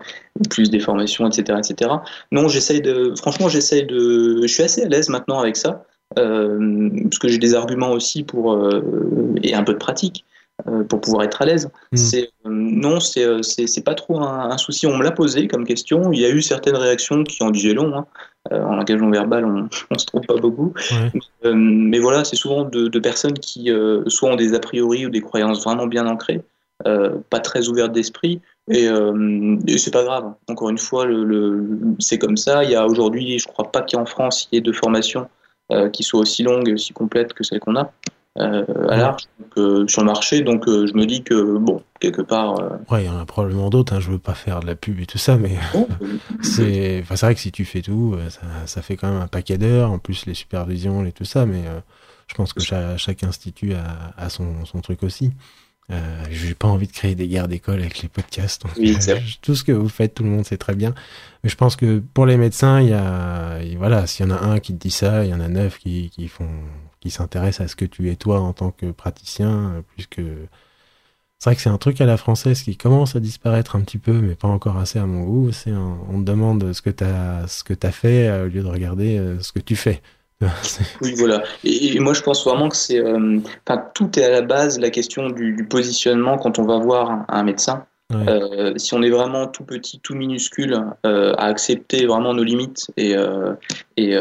plus des formations, etc. etc. Non, j'essaye de. Franchement, j'essaye de. Je suis assez à l'aise maintenant avec ça. Euh, parce que j'ai des arguments aussi pour et un peu de pratique pour pouvoir être à l'aise. Mm. C'est non, c'est c'est pas trop un, souci. On me l'a posé comme question. Il y a eu certaines réactions qui en disaient long. Hein. en langage non verbal, on, on se trompe pas beaucoup. mais voilà, c'est souvent de, de, personnes qui soit ont des a priori ou des croyances vraiment bien ancrées, pas très ouvertes d'esprit, et, et c'est pas grave. Encore une fois, le, le c'est comme ça. Il y a aujourd'hui, je crois pas qu'en France il y ait de formation euh, qui soit aussi longue et aussi complète que celle qu'on a euh, à l'arche euh, sur le marché. Donc je me dis que, bon, quelque part. Ouais, il y en a probablement d'autres, hein, je veux pas faire de la pub et tout ça, mais c'est enfin, vrai que si tu fais tout, ça, ça, fait quand même un paquet d'heures, en plus les supervisions et tout ça, mais je pense que chaque, institut a, a son, son, truc aussi. Euh, j'ai pas envie de créer des guerres d'école avec les podcasts. tout ce que vous faites, tout le monde sait très bien. Mais je pense que pour les médecins, il y a, voilà, s'il y en a un qui te dit ça, il y en a neuf qui, qui font, qui s'intéressent à ce que tu es toi en tant que praticien, puisque c'est vrai que c'est un truc à la française qui commence à disparaître un petit peu, mais pas encore assez à mon goût. C'est on te demande ce que t'as, ce que t'as fait au lieu de regarder euh, ce que tu fais. oui, voilà. Et, moi, je pense vraiment que c'est. Euh, tout est à la base la question du, positionnement quand on va voir un, médecin. Euh, si on est vraiment tout petit, tout minuscule, euh, à accepter vraiment nos limites et, et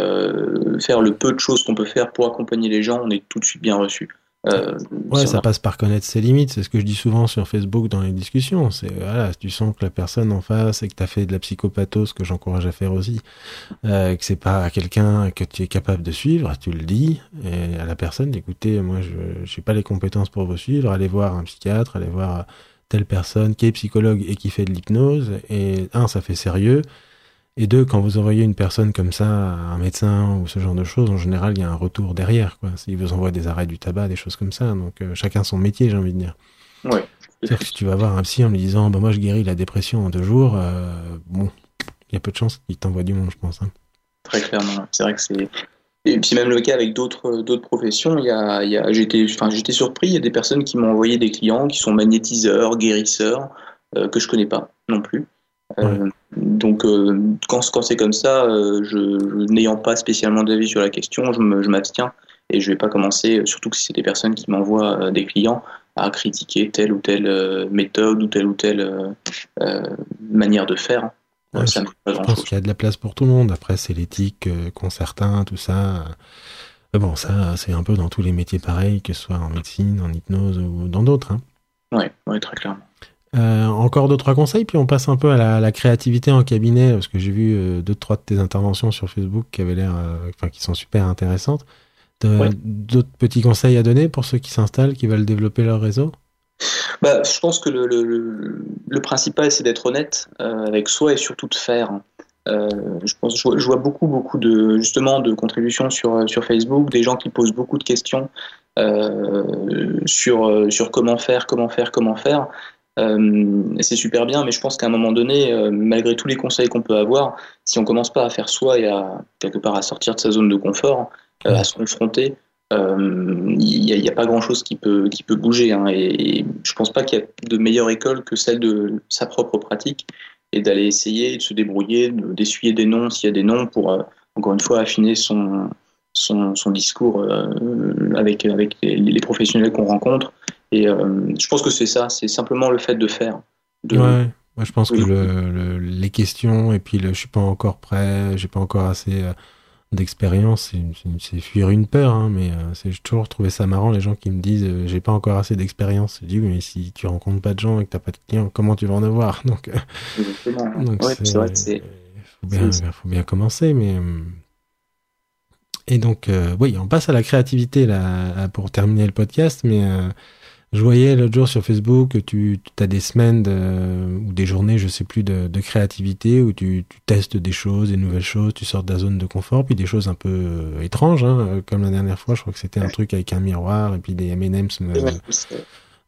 faire le peu de choses qu'on peut faire pour accompagner les gens, on est tout de suite bien reçu. Euh, ouais, ça passe par connaître ses limites. C'est ce que je dis souvent sur Facebook dans les discussions. C'est voilà, si tu sens que la personne en face et que tu as fait de la psychopathose, que j'encourage à faire aussi, euh, que c'est pas quelqu'un que tu es capable de suivre, tu le dis et à la personne, écoutez, moi je n'ai pas les compétences pour vous suivre, allez voir un psychiatre, allez voir telle personne qui est psychologue et qui fait de l'hypnose. Et un, ça fait sérieux. Et deux, quand vous envoyez une personne comme ça à un médecin ou ce genre de choses, en général, il y a un retour derrière. Quoi. S'il vous envoie des arrêts du tabac, des choses comme ça. Donc euh, chacun son métier, j'ai envie de dire. Ouais. C'est-à-dire que si tu vas voir un psy en lui disant bah, Moi, je guéris la dépression en deux jours, euh, bon, il y a peu de chances qu'il t'envoie du monde, je pense. Hein. Très clairement. C'est vrai que c'est. Et puis même le cas avec d'autres d'autres professions, il y a, il y a j'étais enfin j'étais surpris, il y a des personnes qui m'ont envoyé des clients qui sont magnétiseurs, guérisseurs euh, que je connais pas non plus. Euh, donc euh, quand, quand c'est comme ça, euh, je, n'ayant pas spécialement d'avis sur la question, je m'abstiens et je vais pas commencer, surtout que si c'est des personnes qui m'envoient des clients, à critiquer telle ou telle méthode ou telle ou telle manière de faire. ça je pense qu'il y a de la place pour tout le monde. Après, c'est l'éthique qu'ont certains, tout ça. bon, ça, c'est un peu dans tous les métiers pareils, que ce soit en médecine, en hypnose ou dans d'autres. Hein. Oui, très clairement. Euh, encore deux trois conseils, puis on passe un peu à la, créativité en cabinet, parce que j'ai vu euh, deux trois de tes interventions sur Facebook qui avaient l'air, euh, enfin qui sont super intéressantes. D'autres petits conseils à donner pour ceux qui s'installent, qui veulent développer leur réseau? Bah, je pense que le, le, principal c'est d'être honnête avec soi et surtout de faire. je pense, je vois, beaucoup, beaucoup de justement de contributions sur sur Facebook, des gens qui posent beaucoup de questions sur sur comment faire, comment faire, comment faire. Euh, c'est super bien, mais je pense qu'à un moment donné, euh, malgré tous les conseils qu'on peut avoir, si on commence pas à faire soi et à quelque part à sortir de sa zone de confort, euh, à se confronter, il n'y a, pas grand chose qui peut, qui peut bouger. Hein, et, je pense pas qu'il y a de meilleure école que celle de sa propre pratique et d'aller essayer de se débrouiller, d'essuyer des noms s'il y a des noms pour, encore une fois, affiner son, son, son discours avec, avec les professionnels qu'on rencontre et euh, je pense que c'est ça, c'est simplement le fait de faire. Ouais, moi je pense que le, les questions et puis le, je suis pas encore prêt, j'ai pas encore assez euh, d'expérience, c'est fuir une peur, hein, mais euh, c'est toujours trouvé ça marrant les gens qui me disent j'ai pas encore assez d'expérience. Je dis mais si tu rencontres pas de gens et que t'as pas de clients, comment tu vas en avoir? Donc, donc c'est vrai faut bien, faut bien commencer, mais et donc oui, on passe à la créativité là pour terminer le podcast, mais je voyais l'autre jour sur Facebook que tu as des semaines ou des journées, je sais plus, de, créativité où tu, testes des choses, des nouvelles choses, tu sors de la zone de confort, puis des choses un peu euh, étranges, hein, euh, comme la dernière fois, je crois que c'était un truc avec un miroir et puis des M&M's. Euh.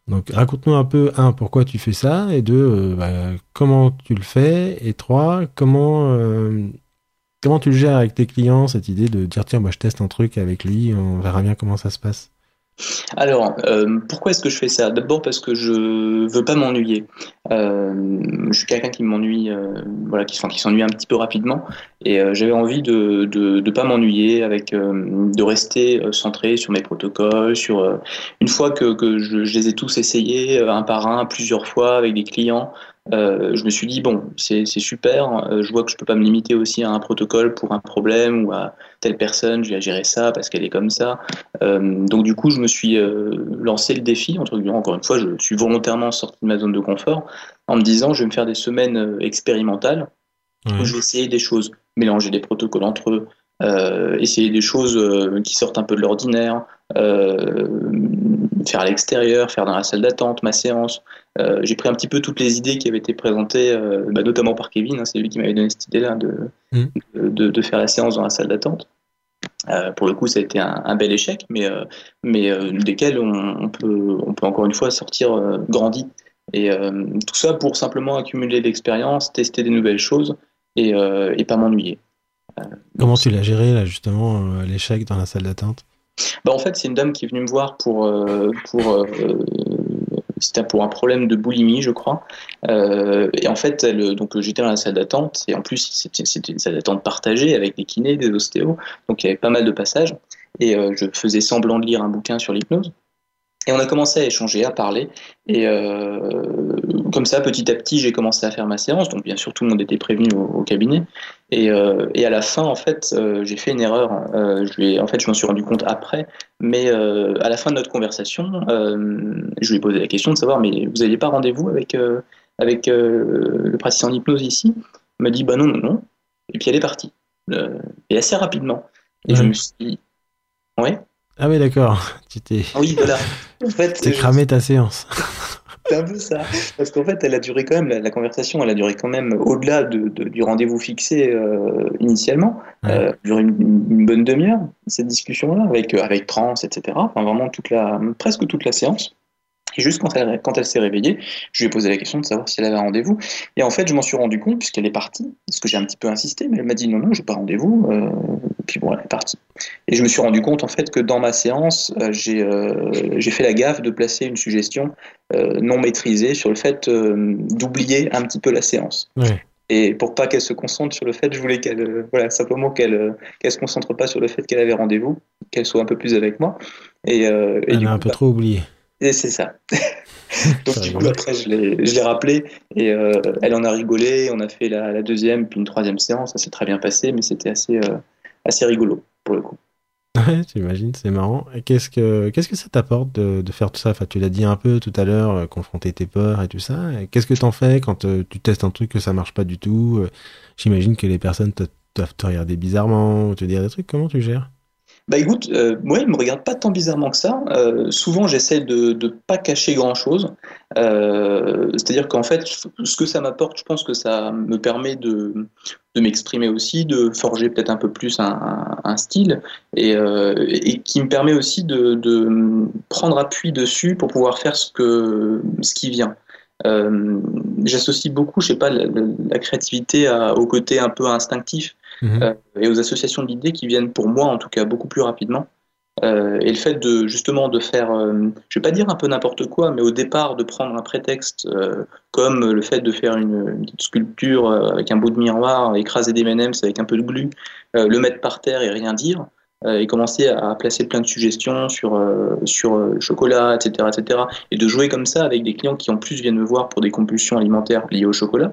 donc raconte-nous un peu, un, pourquoi tu fais ça, et deux, bah, comment tu le fais, et trois, comment... Comment tu le gères avec tes clients, cette idée de dire tiens, moi je teste un truc avec lui, on verra bien comment ça se passe alors, euh, pourquoi est-ce que je fais ça? D'abord parce que je veux pas m'ennuyer. Euh, je suis quelqu'un qui m'ennuie, euh, voilà, qui, s'ennuie un petit peu rapidement, et j'avais envie de de, pas m'ennuyer, avec de rester centré sur mes protocoles, sur une fois que, que je, je, les ai tous essayés un par un, plusieurs fois avec des clients, euh, je me suis dit bon, c'est super. Euh, je vois que je peux pas me limiter aussi à un protocole pour un problème ou à telle personne. Je vais gérer ça parce qu'elle est comme ça. Euh, donc du coup, je me suis lancé le défi. Entre guillemets, encore une fois, je suis volontairement sorti de ma zone de confort en me disant je vais me faire des semaines expérimentales où je vais essayer des choses, mélanger des protocoles entre eux, essayer des choses qui sortent un peu de l'ordinaire, faire à l'extérieur, faire dans la salle d'attente, ma séance. Euh, j'ai pris un petit peu toutes les idées qui avaient été présentées, euh, bah, notamment par Kevin, hein, c'est lui qui m'avait donné cette idée-là de, mm. de, de, faire la séance dans la salle d'attente. Euh, pour le coup, ça a été un, bel échec, mais, mais desquels on, peut, on peut encore une fois sortir grandi. Et tout ça pour simplement accumuler l'expérience, tester des nouvelles choses et, et pas m'ennuyer. Comment tu l'as géré, là, justement, l'échec dans la salle d'attente? Bah, En fait, c'est une dame qui est venue me voir pour, pour c'était pour un problème de boulimie, je crois. Euh, et en fait, donc j'étais dans la salle d'attente, et en plus, c'était une salle d'attente partagée avec des kinés, des ostéos, donc il y avait pas mal de passages. Et euh, je faisais semblant de lire un bouquin sur l'hypnose. Et on a commencé à échanger, à parler. Et euh, comme ça, petit à petit, j'ai commencé à faire ma séance. Donc, bien sûr, tout le monde était prévenu au, cabinet. Et, euh, et, à la fin, en fait, euh, j'ai fait une erreur. Euh, je en fait, je m'en suis rendu compte après. Mais euh, à la fin de notre conversation, je lui ai posé la question de savoir, mais vous n'aviez pas rendez-vous avec, avec le praticien d'hypnose ici? Il m'a dit, bah non, non, non. Et puis elle est partie. et assez rapidement. Et je me suis dit, ouais. Ah oui, d'accord. Tu t'es. Oui, voilà. En fait, t'es cramé ta séance. C'est un peu ça. Parce qu'en fait, elle a duré quand même, la, conversation, elle a duré quand même au-delà de, du rendez-vous fixé euh, initialement. Ouais. Euh, duré une, bonne demi-heure, cette discussion-là, avec, euh, avec trans, etc. Enfin, vraiment toute la, presque toute la séance. Et juste quand elle, quand elle s'est réveillée, je lui ai posé la question de savoir si elle avait un rendez-vous. Et en fait, je m'en suis rendu compte, puisqu'elle est partie, parce que j'ai un petit peu insisté, mais elle m'a dit non, non, j'ai pas rendez-vous. Euh, puis bon, elle est partie. Et je me suis rendu compte, en fait, que dans ma séance, euh, euh, j'ai fait la gaffe de placer une suggestion non maîtrisée sur le fait d'oublier un petit peu la séance. Et pour pas qu'elle se concentre sur le fait, je voulais qu'elle, voilà, simplement qu'elle, qu'elle se concentre pas sur le fait qu'elle avait rendez-vous, qu'elle soit un peu plus avec moi. Et, et elle a un peu trop oublié. Et c'est ça. Donc du coup après je l'ai rappelé et elle en a rigolé. On a fait la, deuxième puis une troisième séance. Ça s'est très bien passé, mais c'était assez assez rigolo pour le coup. Ouais, j'imagine, c'est marrant. Qu'est-ce que qu'est-ce que ça t'apporte de, faire tout ça? Enfin, tu l'as dit un peu tout à l'heure, euh, confronter tes peurs et tout ça. Qu'est-ce que t'en fais quand euh, tu testes un truc que ça marche pas du tout? Euh, J'imagine que les personnes doivent te regarder bizarrement ou te dire des trucs. Comment tu gères? Bah écoute, euh, ouais, il me regarde pas tant bizarrement que ça. Euh, souvent, j'essaie de ne pas cacher grand-chose. Euh, C'est-à-dire qu'en fait, ce que ça m'apporte, je pense que ça me permet de, de m'exprimer aussi, de forger peut-être un peu plus un, un, style, et, euh, et, qui me permet aussi de, de, prendre appui dessus pour pouvoir faire ce, que, ce qui vient. Euh, J'associe beaucoup, je sais pas, la, créativité au côté un peu instinctif. Mhm. Euh, et aux associations d'idées qui viennent pour moi en tout cas beaucoup plus rapidement. Euh, et le fait de justement de faire, euh, je vais pas dire un peu n'importe quoi, mais au départ de prendre un prétexte comme le fait de faire une, petite sculpture avec un bout de miroir, écraser des M&M's avec un peu de glu, le mettre par terre et rien dire, et commencer à placer plein de suggestions sur sur chocolat, etc., etc., et de jouer comme ça avec des clients qui en plus viennent me voir pour des compulsions alimentaires liées au chocolat.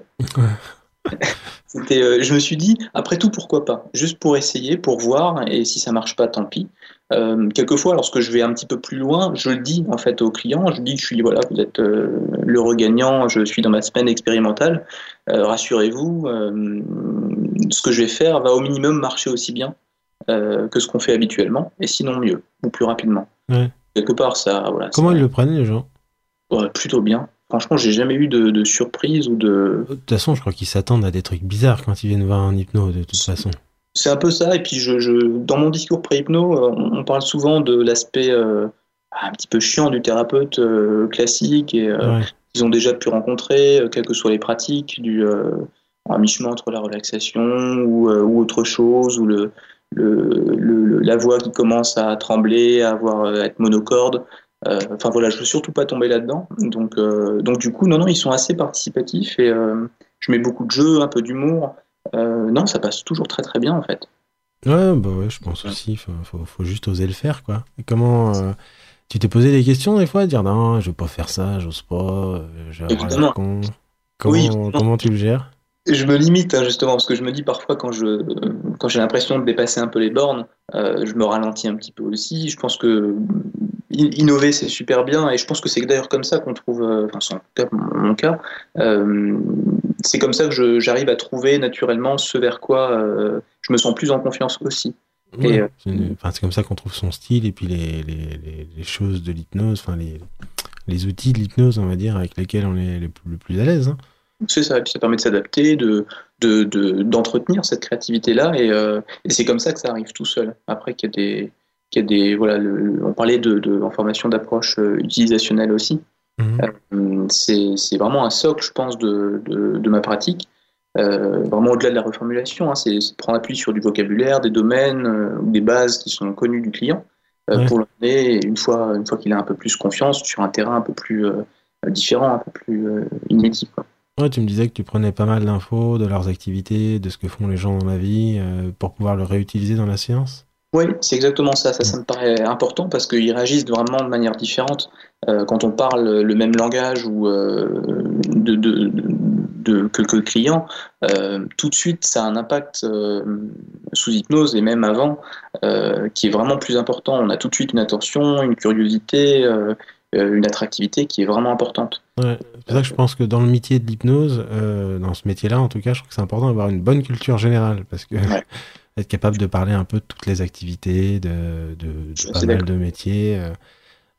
Euh, je me suis dit, après tout, pourquoi pas? Juste pour essayer, pour voir, et si ça marche pas, tant pis. Euh, quelquefois, lorsque je vais un petit peu plus loin, je le dis en fait aux clients, je dis que je suis voilà, vous êtes euh, le regagnant, je suis dans ma semaine expérimentale. Rassurez-vous, ce que je vais faire va au minimum marcher aussi bien que ce qu'on fait habituellement, et sinon mieux ou plus rapidement. Quelque part, ça. Voilà, Comment ils le prennent les gens? Plutôt bien. Franchement, j'ai jamais eu de, surprise ou de. De toute façon, je crois qu'ils s'attendent à des trucs bizarres quand ils viennent voir un hypno, de toute façon. C'est un peu ça. Et puis, je, dans mon discours pré-hypno, euh, on, parle souvent de l'aspect euh, un petit peu chiant du thérapeute euh, classique et ils ont déjà pu rencontrer, quelles que soient les pratiques, du un mi-chemin entre la relaxation ou, ou autre chose, ou le, le, la voix qui commence à trembler, à avoir à être monocorde. Euh, enfin voilà, je veux surtout pas tomber là-dedans. Donc, euh, donc du coup, non, non, ils sont assez participatifs et euh, je mets beaucoup de jeux, un peu d'humour. non, ça passe toujours très très bien en fait. Ouais, bah ouais, je pense aussi. Faut, faut, juste oser le faire, quoi. Et comment tu t'es posé des questions des fois, dire non, je veux pas faire ça, j'ose pas, je Comment, oui, comment tu le gères? Je me limite hein, justement parce que je me dis parfois quand je quand j'ai l'impression de dépasser un peu les bornes, je me ralentis un petit peu aussi. Je pense que innover, c'est super bien, et je pense que c'est d'ailleurs comme ça qu'on trouve, euh, enfin, c'est mon cas, euh, c'est comme ça que j'arrive à trouver naturellement ce vers quoi euh, je me sens plus en confiance aussi. c'est comme ça qu'on trouve son style et puis les, les, les choses de l'hypnose, enfin les, les outils de l'hypnose, on va dire, avec lesquels on est le plus, à l'aise. Hein. C'est ça, et puis ça permet de s'adapter, de, d'entretenir de, cette créativité-là, et, et c'est comme ça que ça arrive tout seul. Après qu'il y a des, qu'il y a des voilà, on parlait de, de en formation d'approche euh, utilisationnelle aussi. Mhm. Euh, c'est vraiment un socle, je pense, de, de, ma pratique. Euh, vraiment au-delà de la reformulation, hein, c'est prendre appui sur du vocabulaire, des domaines ou des bases qui sont connues du client pour l'emmener une fois, une fois qu'il a un peu plus confiance sur un terrain un peu plus différent, un peu plus inédit. Ouais, tu me disais que tu prenais pas mal d'infos de leurs activités, de ce que font les gens dans la vie, pour pouvoir le réutiliser dans la séance oui, c'est exactement ça. Ça, me paraît important parce qu'ils réagissent vraiment de manière différente. Euh, quand on parle le même langage ou euh, de, de, que, le client, euh, tout de suite, ça a un impact sous hypnose et même avant qui est vraiment plus important. On a tout de suite une attention, une curiosité, une attractivité qui est vraiment importante. Ouais, c'est pour ça que je pense que dans le métier de l'hypnose, dans ce métier-là en tout cas, je trouve que c'est important d'avoir une bonne culture générale parce que être capable de parler un peu de toutes les activités, de, de, pas mal de métiers. Euh.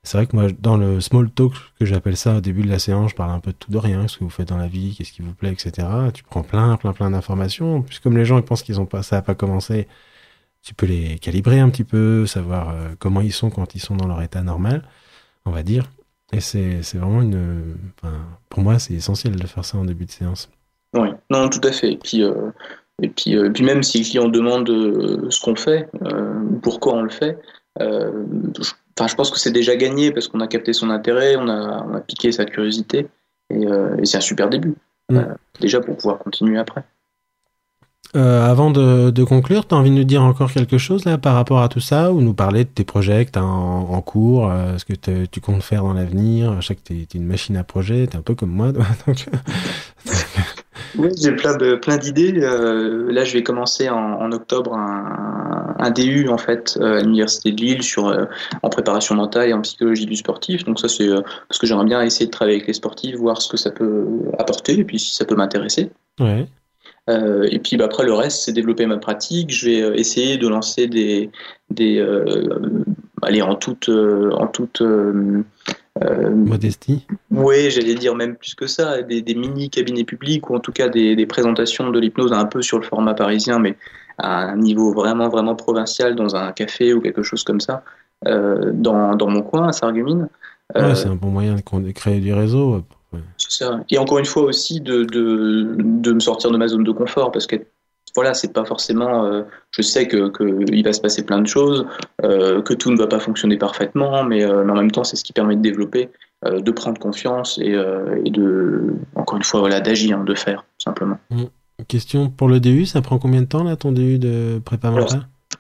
C'est vrai que moi, dans le small talk, que j'appelle ça au début de la séance, je parle un peu de tout de rien, ce que vous faites dans la vie, qu'est-ce qui vous plaît, etc. Tu prends plein, plein, plein d'informations. Puis comme les gens ils pensent qu'ils ont pas, ça n'a pas commencé, tu peux les calibrer un petit peu, savoir euh, comment ils sont quand ils sont dans leur état normal, on va dire. Et c'est, vraiment une, enfin, pour moi, c'est essentiel de faire ça en début de séance. Oui, non, tout à fait. Et puis, euh, et puis, euh, puis même si le client demande euh, ce qu'on fait, euh, pourquoi on le fait, je, enfin, je pense que c'est déjà gagné parce qu'on a capté son intérêt, on a, on a piqué sa curiosité, et, et c'est un super début, mm. déjà pour pouvoir continuer après. Euh, avant de, de conclure, tu as envie de nous dire encore quelque chose là par rapport à tout ça ou nous parler de tes projets que tu as en, en, cours, euh, ce que tu comptes faire dans l'avenir? Je sais que tu es, une machine à projet, tu es un peu comme moi. Donc... oui, j'ai plein de plein d'idées. Euh, là, je vais commencer en, en octobre un, un, DU en fait à l'université de Lille sur en préparation mentale et en psychologie du sportif. Donc ça, c'est parce que j'aimerais bien essayer de travailler avec les sportifs, voir ce que ça peut apporter et puis si ça peut m'intéresser. Ouais. Euh, et puis bah, après le reste, c'est développer ma pratique. Je vais euh, essayer de lancer des, des euh, aller en toute, en toute modestie. Oui, j'allais dire même plus que ça, des, des, mini cabinets publics ou en tout cas des, des présentations de l'hypnose un peu sur le format parisien, mais à un niveau vraiment vraiment provincial dans un café ou quelque chose comme ça, dans, dans mon coin à Sarreguemines. Ouais, c'est un bon moyen de créer du réseau ça. Et encore une fois aussi de, de, de, me sortir de ma zone de confort parce que voilà, c'est pas forcément. Euh, je sais que, que, il va se passer plein de choses, euh, que tout ne va pas fonctionner parfaitement, mais, euh, mais en même temps, c'est ce qui permet de développer, de prendre confiance et, et, de, encore une fois, voilà, d'agir, de faire simplement. Mmh. Question pour le DU, ça prend combien de temps là ton DU de prépa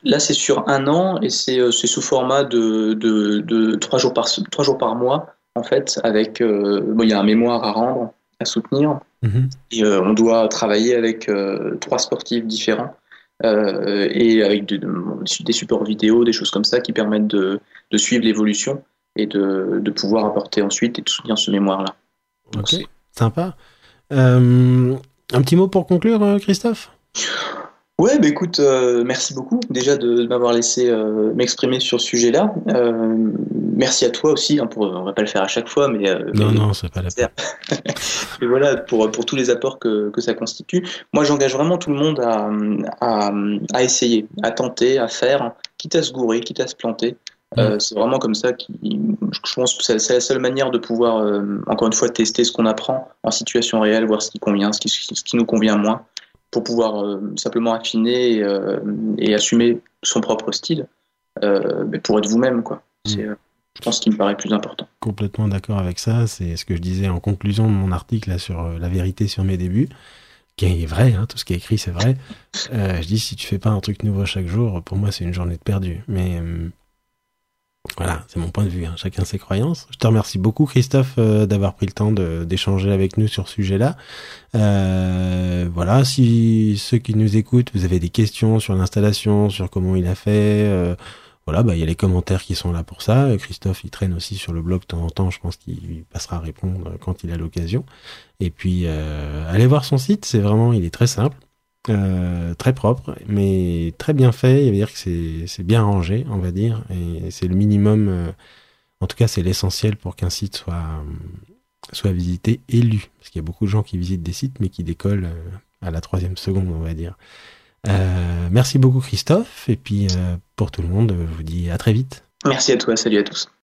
Là, c'est sur un an et c'est sous format de, de, de 3 jours par, 3 jours par mois en fait, avec euh, bon, il y a un mémoire à rendre, à soutenir, mhm. et euh, on doit travailler avec euh, trois sportifs différents et avec de, des supports vidéo, des choses comme ça qui permettent de, de suivre l'évolution et de, de, pouvoir apporter ensuite et de soutenir ce mémoire-là. Ok, sympa. un petit mot pour conclure, Christophe? Ouais, bah écoute, euh, merci beaucoup déjà de, m'avoir laissé euh, m'exprimer sur ce sujet-là. Euh, merci à toi aussi, hein, pour, on va pas le faire à chaque fois, mais... non, non, c'est pas la peine. et voilà, pour, pour tous les apports que, que ça constitue. Moi, j'engage vraiment tout le monde à, à, à, essayer, à tenter, à faire, quitte à se gourer, quitte à se planter. Mm. c'est vraiment comme ça qui, je pense que c'est la seule manière de pouvoir, encore une fois, tester ce qu'on apprend en situation réelle, voir ce qui convient, ce qui, ce qui nous convient moins pour pouvoir euh, simplement affiner euh, et, assumer son propre style, euh, mais pour être vous-même, quoi. Mm. Je pense, ce qui me paraît plus important. Complètement d'accord avec ça. C'est ce que je disais en conclusion de mon article là, sur la vérité sur mes débuts, qui est vrai, hein, tout ce qui est écrit, c'est vrai. je dis, si tu fais pas un truc nouveau chaque jour, pour moi, c'est une journée de perdu. Mais voilà, c'est mon point de vue. Hein. Chacun ses croyances. Je te remercie beaucoup, Christophe, euh, d'avoir pris le temps d'échanger avec nous sur ce sujet-là. Euh, voilà, si ceux qui nous écoutent, vous avez des questions sur l'installation, sur comment il a fait, euh, voilà, bah il y a les commentaires qui sont là pour ça. Christophe, il traîne aussi sur le blog de temps en temps. Je pense qu'il passera à répondre quand il a l'occasion. Et puis, euh, allez voir son site. C'est vraiment, il est très simple. Euh, très propre, mais très bien fait. Il veut dire que c'est bien rangé, on va dire, et c'est le minimum. Euh, en tout cas, c'est l'essentiel pour qu'un site soit soit visité et lu, parce qu'il y a beaucoup de gens qui visitent des sites, mais qui décollent à la troisième seconde, on va dire. Merci beaucoup Christophe, et puis pour tout le monde, je vous dis à très vite. Merci à toi, salut à tous.